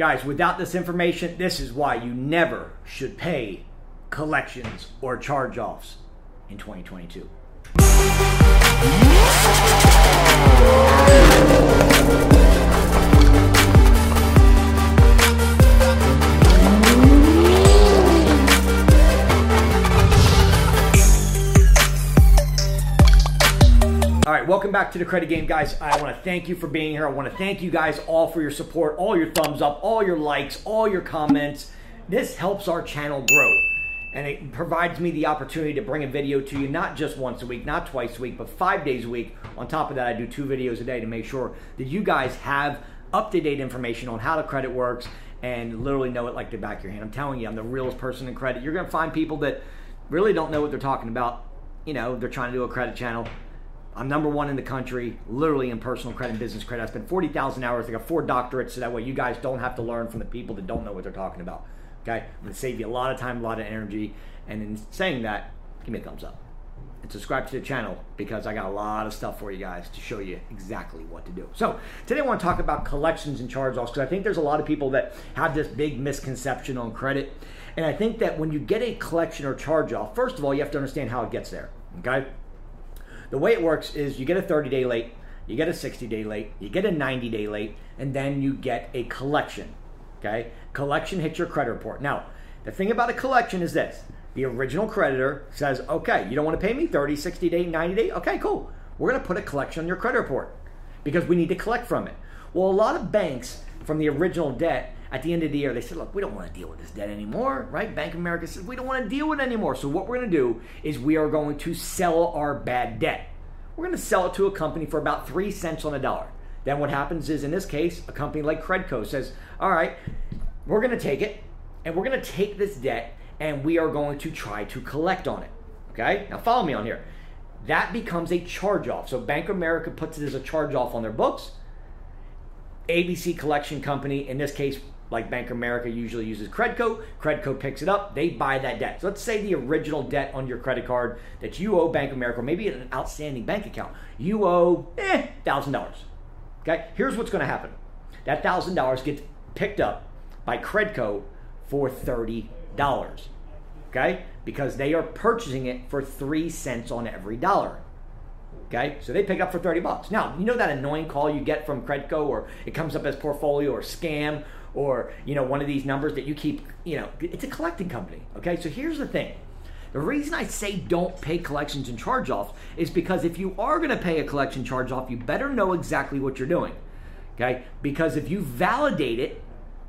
Guys, without this information, this is why you never should pay collections or charge offs in 2022. All right, welcome back to the credit game, guys. I want to thank you for being here. I want to thank you guys all for your support, all your thumbs up, all your likes, all your comments. This helps our channel grow and it provides me the opportunity to bring a video to you not just once a week, not twice a week, but five days a week. On top of that, I do two videos a day to make sure that you guys have up to date information on how the credit works and literally know it like the back of your hand. I'm telling you, I'm the realest person in credit. You're going to find people that really don't know what they're talking about. You know, they're trying to do a credit channel I'm number one in the country, literally in personal credit and business credit. I spent 40,000 hours. I got four doctorates, so that way you guys don't have to learn from the people that don't know what they're talking about. Okay? I'm going to save you a lot of time, a lot of energy. And in saying that, give me a thumbs up. And subscribe to the channel because I got a lot of stuff for you guys to show you exactly what to do. So, today I want to talk about collections and charge offs because I think there's a lot of people that have this big misconception on credit. And I think that when you get a collection or charge off, first of all, you have to understand how it gets there. Okay? The way it works is you get a 30 day late, you get a 60 day late, you get a 90 day late, and then you get a collection. Okay? Collection hits your credit report. Now, the thing about a collection is this the original creditor says, okay, you don't want to pay me 30, 60 day, 90 day? Okay, cool. We're going to put a collection on your credit report because we need to collect from it. Well, a lot of banks from the original debt at the end of the year, they said, look, we don't want to deal with this debt anymore, right? Bank of America says, we don't want to deal with it anymore. So what we're going to do is we are going to sell our bad debt. We're going to sell it to a company for about three cents on a dollar. Then what happens is, in this case, a company like Credco says, all right, we're going to take it and we're going to take this debt and we are going to try to collect on it. Okay? Now follow me on here. That becomes a charge off. So Bank of America puts it as a charge off on their books. ABC Collection Company, in this case, like Bank of America usually uses Credco. Credco picks it up, they buy that debt. So let's say the original debt on your credit card that you owe Bank of America, maybe an outstanding bank account, you owe eh, $1,000. Okay, here's what's to happen that $1,000 gets picked up by Credco for $30. Okay, because they are purchasing it for three cents on every dollar. Okay, so they pick up for 30 bucks. Now, you know that annoying call you get from Credco or it comes up as portfolio or scam or you know one of these numbers that you keep you know it's a collecting company okay? So here's the thing. The reason i say don't pay collections and charge offs is because if you are going to pay a collection charge off you better know exactly what you're doing okay? Because if you validate it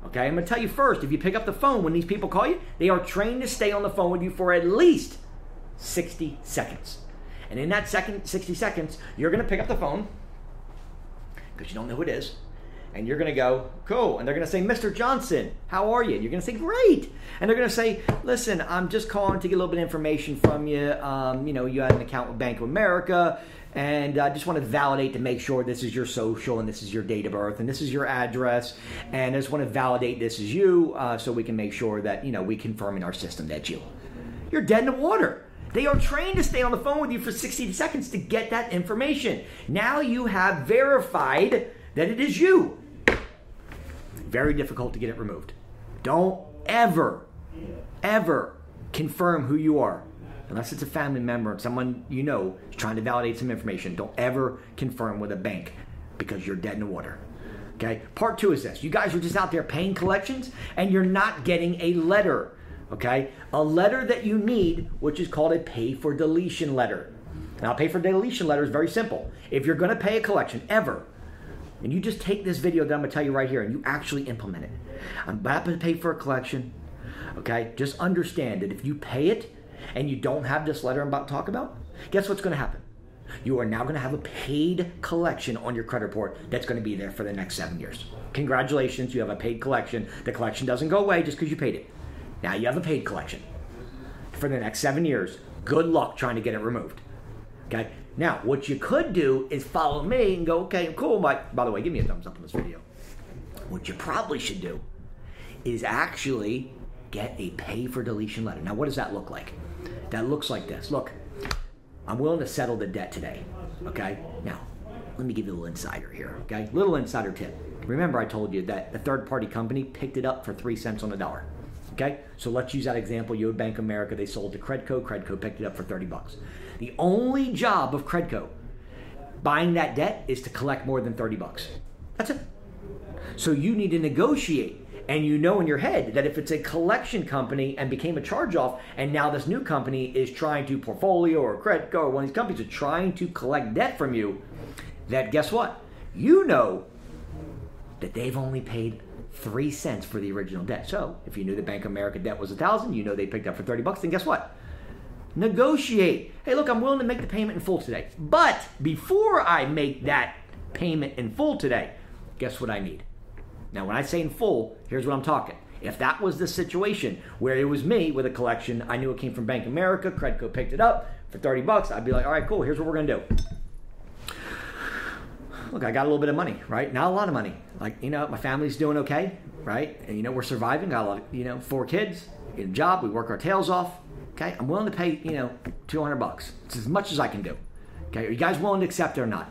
okay i'm going to tell you first if you pick up the phone when these people call you they are trained to stay on the phone with you for at least 60 seconds. And in that second 60 seconds you're going to pick up the phone because you don't know who it is and you're going to go, cool. And they're going to say, Mr. Johnson, how are you? And you're going to say, great. And they're going to say, listen, I'm just calling to get a little bit of information from you. Um, you know, you had an account with Bank of America, and I just want to validate to make sure this is your social and this is your date of birth and this is your address. And I just want to validate this is you uh, so we can make sure that, you know, we confirm in our system that you. You're dead in the water. They are trained to stay on the phone with you for 60 seconds to get that information. Now you have verified that it is you very difficult to get it removed. Don't ever, ever confirm who you are. Unless it's a family member, someone you know is trying to validate some information. Don't ever confirm with a bank because you're dead in the water. Okay? Part two is this you guys are just out there paying collections and you're not getting a letter. Okay? A letter that you need, which is called a pay for deletion letter. Now, pay for deletion letter is very simple. If you're going to pay a collection ever, and you just take this video that I'm gonna tell you right here and you actually implement it. I'm about to pay for a collection. Okay, just understand that if you pay it and you don't have this letter I'm about to talk about, guess what's gonna happen? You are now gonna have a paid collection on your credit report that's gonna be there for the next seven years. Congratulations, you have a paid collection. The collection doesn't go away just because you paid it. Now you have a paid collection for the next seven years. Good luck trying to get it removed. Okay? Now, what you could do is follow me and go, okay, cool, Mike. By the way, give me a thumbs up on this video. What you probably should do is actually get a pay for deletion letter. Now, what does that look like? That looks like this. Look, I'm willing to settle the debt today. Okay? Now, let me give you a little insider here, okay? Little insider tip. Remember, I told you that a third party company picked it up for three cents on the dollar. Okay, so let's use that example. You had Bank of America, they sold to Credco. Credco picked it up for 30 bucks. The only job of Credco buying that debt is to collect more than 30 bucks. That's it. So you need to negotiate. And you know in your head that if it's a collection company and became a charge off, and now this new company is trying to portfolio or Credco or one of these companies are trying to collect debt from you, that guess what? You know that they've only paid three cents for the original debt. So if you knew the Bank of America debt was a thousand, you know they picked up for 30 bucks, then guess what? Negotiate. Hey, look, I'm willing to make the payment in full today. But before I make that payment in full today, guess what I need? Now, when I say in full, here's what I'm talking. If that was the situation where it was me with a collection, I knew it came from Bank of America, Credco picked it up for 30 bucks, I'd be like, all right, cool, here's what we're gonna do look, I got a little bit of money, right? Not a lot of money. Like, you know, my family's doing okay, right? And, you know, we're surviving. Got a lot of, you know, four kids, get a job. We work our tails off. Okay. I'm willing to pay, you know, 200 bucks. It's as much as I can do. Okay. Are you guys willing to accept it or not?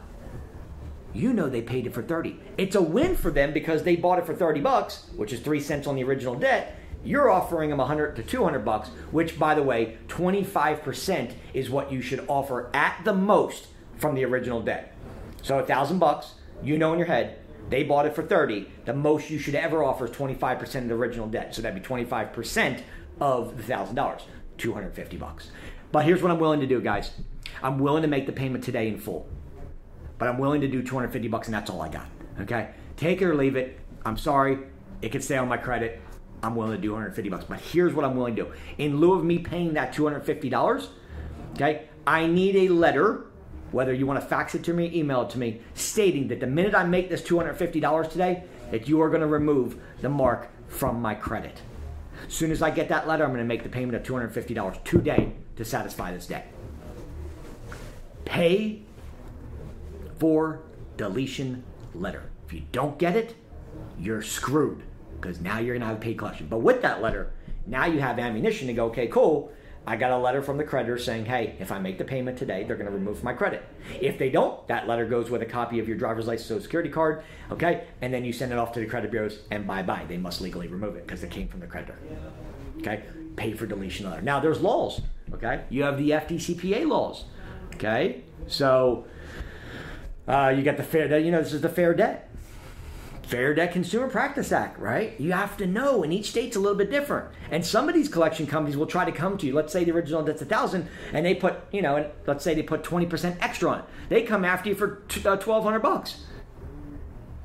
You know they paid it for 30. It's a win for them because they bought it for 30 bucks, which is 3 cents on the original debt. You're offering them 100 to 200 bucks, which by the way, 25% is what you should offer at the most from the original debt. So a thousand bucks, you know in your head, they bought it for 30. The most you should ever offer is 25% of the original debt. So that'd be 25% of the thousand dollars, 250 bucks. But here's what I'm willing to do, guys. I'm willing to make the payment today in full. But I'm willing to do 250 bucks and that's all I got. Okay? Take it or leave it. I'm sorry. It can stay on my credit. I'm willing to do 150 bucks. But here's what I'm willing to do. In lieu of me paying that $250, okay, I need a letter whether you want to fax it to me, email it to me, stating that the minute I make this $250 today, that you are going to remove the mark from my credit. As soon as I get that letter, I'm going to make the payment of $250 today to satisfy this debt. Pay for deletion letter. If you don't get it, you're screwed because now you're going to have a paid collection. But with that letter, now you have ammunition to go, okay, cool. I got a letter from the creditor saying, hey, if I make the payment today, they're going to remove my credit. If they don't, that letter goes with a copy of your driver's license, social security card, okay? And then you send it off to the credit bureaus, and bye bye. They must legally remove it because it came from the creditor. Okay? Pay for deletion letter. Now, there's laws, okay? You have the FDCPA laws, okay? So, uh, you got the fair, you know, this is the fair debt Fair Debt Consumer Practice Act, right? You have to know, and each state's a little bit different. And some of these collection companies will try to come to you. Let's say the original debt's a thousand, and they put, you know, and let's say they put twenty percent extra on it. They come after you for uh, twelve hundred bucks.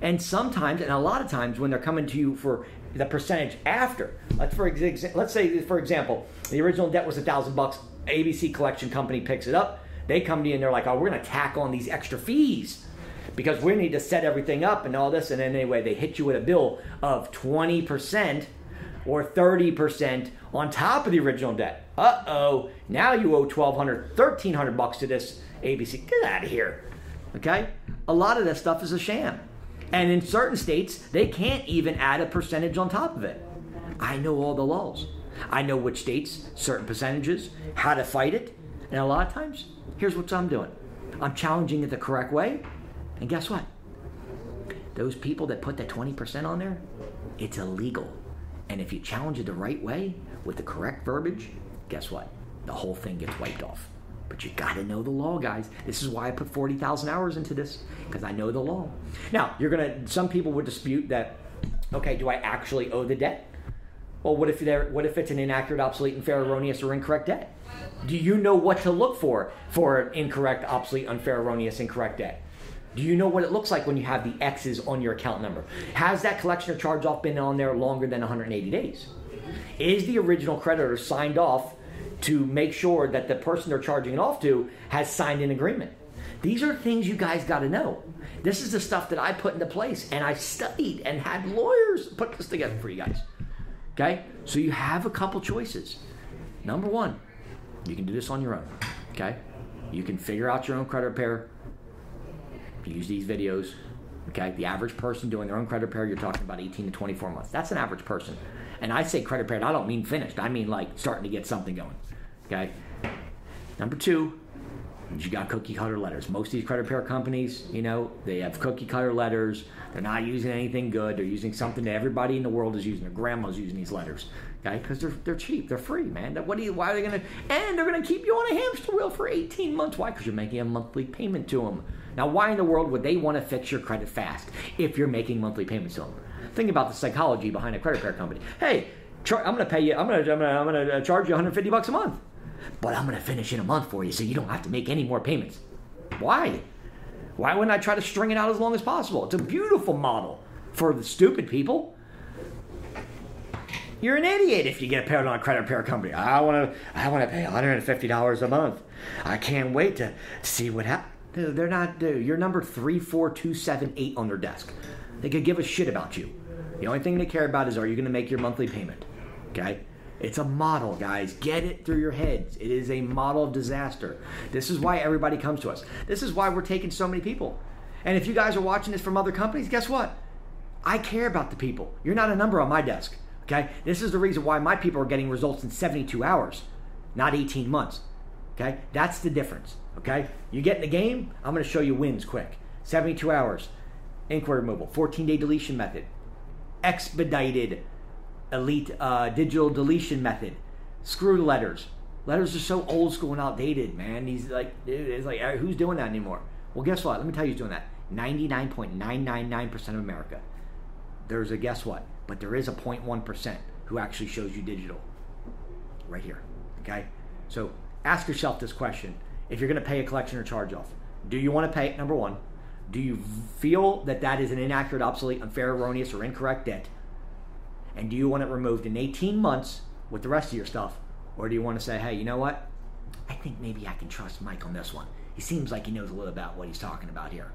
And sometimes, and a lot of times, when they're coming to you for the percentage after, let's for exa- let's say for example, the original debt was a thousand bucks. ABC Collection Company picks it up. They come to you and they're like, "Oh, we're going to tack on these extra fees." Because we need to set everything up and all this. And then anyway, they hit you with a bill of 20% or 30% on top of the original debt. Uh oh, now you owe 1200 1300 bucks to this ABC. Get out of here. Okay? A lot of this stuff is a sham. And in certain states, they can't even add a percentage on top of it. I know all the laws. I know which states, certain percentages, how to fight it. And a lot of times, here's what I'm doing I'm challenging it the correct way and guess what? Those people that put that 20% on there, it's illegal. And if you challenge it the right way with the correct verbiage, guess what? The whole thing gets wiped off. But you got to know the law, guys. This is why I put 40,000 hours into this because I know the law. Now, you're to some people would dispute that okay, do I actually owe the debt? Well, what if there what if it's an inaccurate, obsolete, unfair, erroneous or incorrect debt? Do you know what to look for for an incorrect, obsolete, unfair, erroneous, incorrect debt? Do you know what it looks like when you have the X's on your account number? Has that collection or charge off been on there longer than 180 days? Is the original creditor signed off to make sure that the person they're charging it off to has signed an agreement? These are things you guys got to know. This is the stuff that I put into place and I studied and had lawyers put this together for you guys. Okay? So you have a couple choices. Number one, you can do this on your own. Okay? You can figure out your own credit repair use these videos. Okay, the average person doing their own credit repair, you're talking about 18 to 24 months. That's an average person. And I say credit repair, I don't mean finished. I mean like starting to get something going. Okay. Number two, you got cookie cutter letters. Most of these credit repair companies, you know, they have cookie cutter letters. They're not using anything good. They're using something that everybody in the world is using. Their grandma's using these letters, okay? Because they're they're cheap. They're free, man. What do you? Why are they gonna? And they're gonna keep you on a hamster wheel for 18 months. Why? Because you're making a monthly payment to them. Now, why in the world would they want to fix your credit fast if you're making monthly payments to them? Think about the psychology behind a credit repair company. Hey, I'm going to pay you. I'm going to I'm going to, to charge you 150 bucks a month but I'm going to finish in a month for you so you don't have to make any more payments. Why? Why wouldn't I try to string it out as long as possible? It's a beautiful model for the stupid people. You're an idiot if you get a paid on a credit repair company. I want to I want to pay $150 a month. I can't wait to see what happens. They're not dude, you're number 34278 on their desk. They could give a shit about you. The only thing they care about is are you going to make your monthly payment? Okay? It's a model, guys. Get it through your heads. It is a model of disaster. This is why everybody comes to us. This is why we're taking so many people. And if you guys are watching this from other companies, guess what? I care about the people. You're not a number on my desk. Okay? This is the reason why my people are getting results in 72 hours, not 18 months. Okay? That's the difference. Okay? You get in the game, I'm going to show you wins quick. 72 hours, inquiry removal, 14 day deletion method, expedited elite uh, digital deletion method. Screw letters. Letters are so old school and outdated, man. He's like, dude, it's like, uh, who's doing that anymore? Well, guess what? Let me tell you who's doing that. 99.999% of America. There's a guess what? But there is a 0.1% who actually shows you digital. Right here. Okay? So ask yourself this question. If you're going to pay a collection or charge off, do you want to pay, it? number one, do you feel that that is an inaccurate, obsolete, unfair, erroneous, or incorrect debt? And do you want it removed in 18 months with the rest of your stuff? Or do you want to say, hey, you know what? I think maybe I can trust Mike on this one. He seems like he knows a little about what he's talking about here.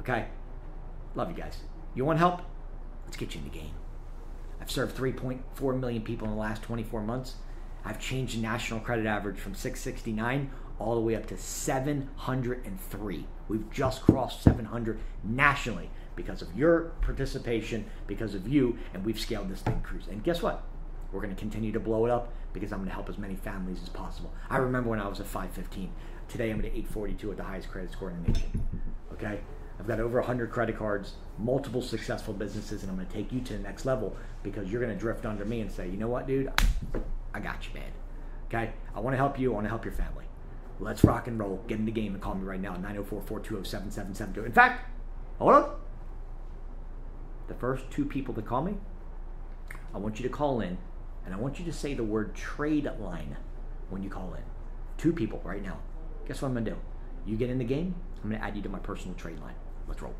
Okay? Love you guys. You want help? Let's get you in the game. I've served 3.4 million people in the last 24 months. I've changed the national credit average from 669 all the way up to 703. We've just crossed 700 nationally because of your participation, because of you, and we've scaled this thing cruise. And guess what? We're going to continue to blow it up because I'm going to help as many families as possible. I remember when I was at 515. Today I'm at 842 at the highest credit score in the nation. Okay? I've got over 100 credit cards, multiple successful businesses, and I'm going to take you to the next level because you're going to drift under me and say, you know what, dude? I got you, man. Okay? I want to help you. I want to help your family. Let's rock and roll. Get in the game and call me right now 904 420 7772. In fact, hold on the first two people to call me, I want you to call in and I want you to say the word trade line when you call in. Two people right now. Guess what I'm going to do? You get in the game, I'm going to add you to my personal trade line. Let's roll.